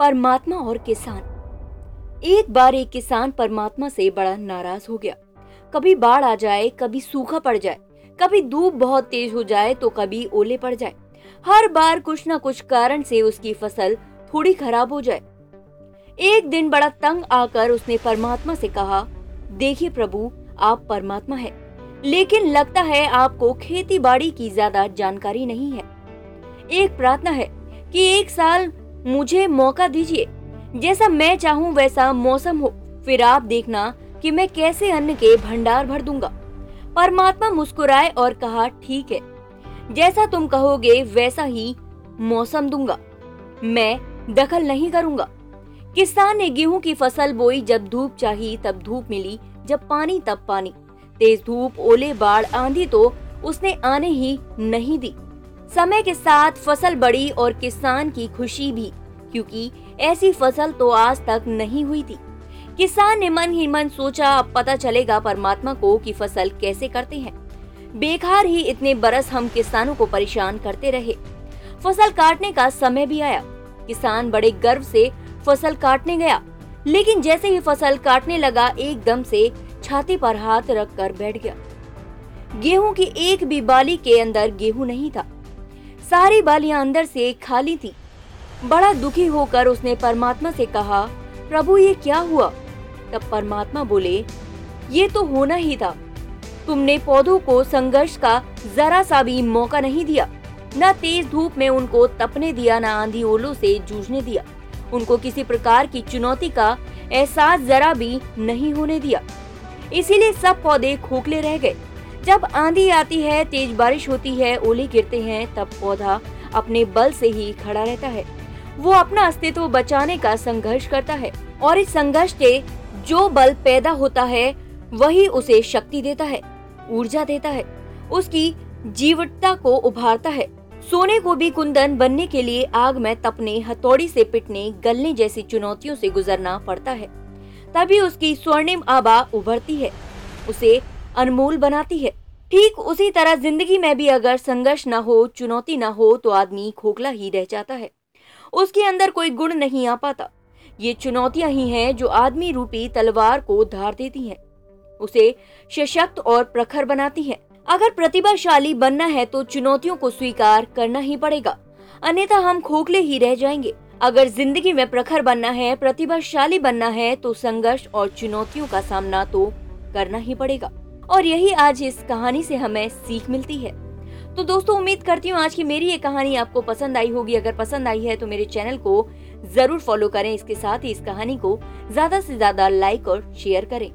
परमात्मा और किसान। एक बार एक किसान परमात्मा से बड़ा नाराज़ हो गया। कभी बाढ़ आ जाए, कभी सूखा पड़ जाए, कभी धूप बहुत तेज हो जाए तो कभी ओले पड़ जाए। हर बार कुछ न कुछ कारण से उसकी फ़सल थोड़ी खराब हो जाए। एक दिन बड़ा तंग आकर उसने परमात्मा से कहा, देखिए प्रभु, आप परमात्मा है, लेकिन लगता है आपको खेती बाड़ी की ज़्यादा जानकारी नहीं है। एक प्रार्थना है कि एक साल मुझे मौका दीजिए। जैसा मैं चाहूँ, वैसा मौसम हो। फिर आप देखना कि मैं कैसे अन्न के भंडार भर दूँगा। परमात्मा मुस्कुराए और कहा, ठीक है। जैसा तुम कहोगे, वैसा ही मौसम दूँगा। मैं दखल नहीं करूँगा। किसान ने गेहूँ की फ़सल बोई, जब धूप चाहिए तब धूप मिली, जब पानी, तब पानी। तेज धूप, ओले, बाढ़ आंधी तो उसने आने ही नहीं दी। समय के साथ फ़सल बढ़ी और किसान की खुशी भी, क्योंकि ऐसी फ़सल तो आज तक नहीं हुई थी। किसान ने मन ही मन सोचा, अब पता चलेगा परमात्मा को कि फ़सल कैसे करते हैं। बेकार ही इतने बरस हम किसानों को परेशान करते रहे। फ़सल काटने का समय भी आया। किसान बड़े गर्व से फ़सल काटने गया। लेकिन जैसे ही फ़सल काटने लगा, एकदम से छाती पर हाथ रख कर बैठ गया। गेहूँ की एक भी बाली के अंदर गेहूँ नहीं था। सारी बालियाँ अंदर से खाली थी। बड़ा दुखी होकर उसने परमात्मा से कहा, प्रभु, ये क्या हुआ? तब परमात्मा बोले, ये तो होना ही था। तुमने पौधों को संघर्ष का जरा सा भी मौका नहीं दिया। न तेज धूप में उनको तपने दिया, न आंधी ओलों से जूझने दिया। उनको किसी प्रकार की चुनौती का एहसास जरा भी नहीं होने दिया। इसीलिए सब पौधे खोखले रह गए। जब आंधी आती है, तेज बारिश होती है, ओले गिरते हैं, तब पौधा अपने बल से ही खड़ा रहता है। वो अपना अस्तित्व बचाने का संघर्ष करता है और इस संघर्ष से जो बल पैदा होता है, वही उसे शक्ति देता है, ऊर्जा देता है, उसकी जीवटता को उभारता है। सोने को भी कुंदन बनने के लिए आग में तपने, हथौड़ी से पिटने, गलने जैसी चुनौतियों से गुजरना पड़ता है। तभी उसकी स्वर्णिम आभा उभरती है। उसे अनमोल बनाती है। ठीक उसी तरह ज़िंदगी में भी अगर संघर्ष न हो, चुनौती न हो तो आदमी खोखला ही रह जाता है। उसके अंदर कोई गुण नहीं आ पाता। ये चुनौतियाँ ही हैं जो आदमी रूपी तलवार को धार देती हैं। उसे सशक्त और प्रखर बनाती हैं। अगर प्रतिभाशाली बनना है तो चुनौतियों को स्वीकार करना ही पड़ेगा। अन्यथा हम खोखले ही रह जाएँगे। अगर ज़िंदगी में प्रखर बनना है, प्रतिभाशाली बनना है तो संघर्ष और चुनौतियों का सामना तो करना ही पड़ेगा। और यही आज इस कहानी से हमें सीख मिलती है। तो दोस्तों, उम्मीद करती हूँ आज की मेरी ये कहानी आपको पसंद आई होगी। अगर पसंद आई है तो मेरे चैनल को ज़रूर फॉलो करें। इसके साथ ही इस कहानी को ज़्यादा से ज़्यादा लाइक और शेयर करें।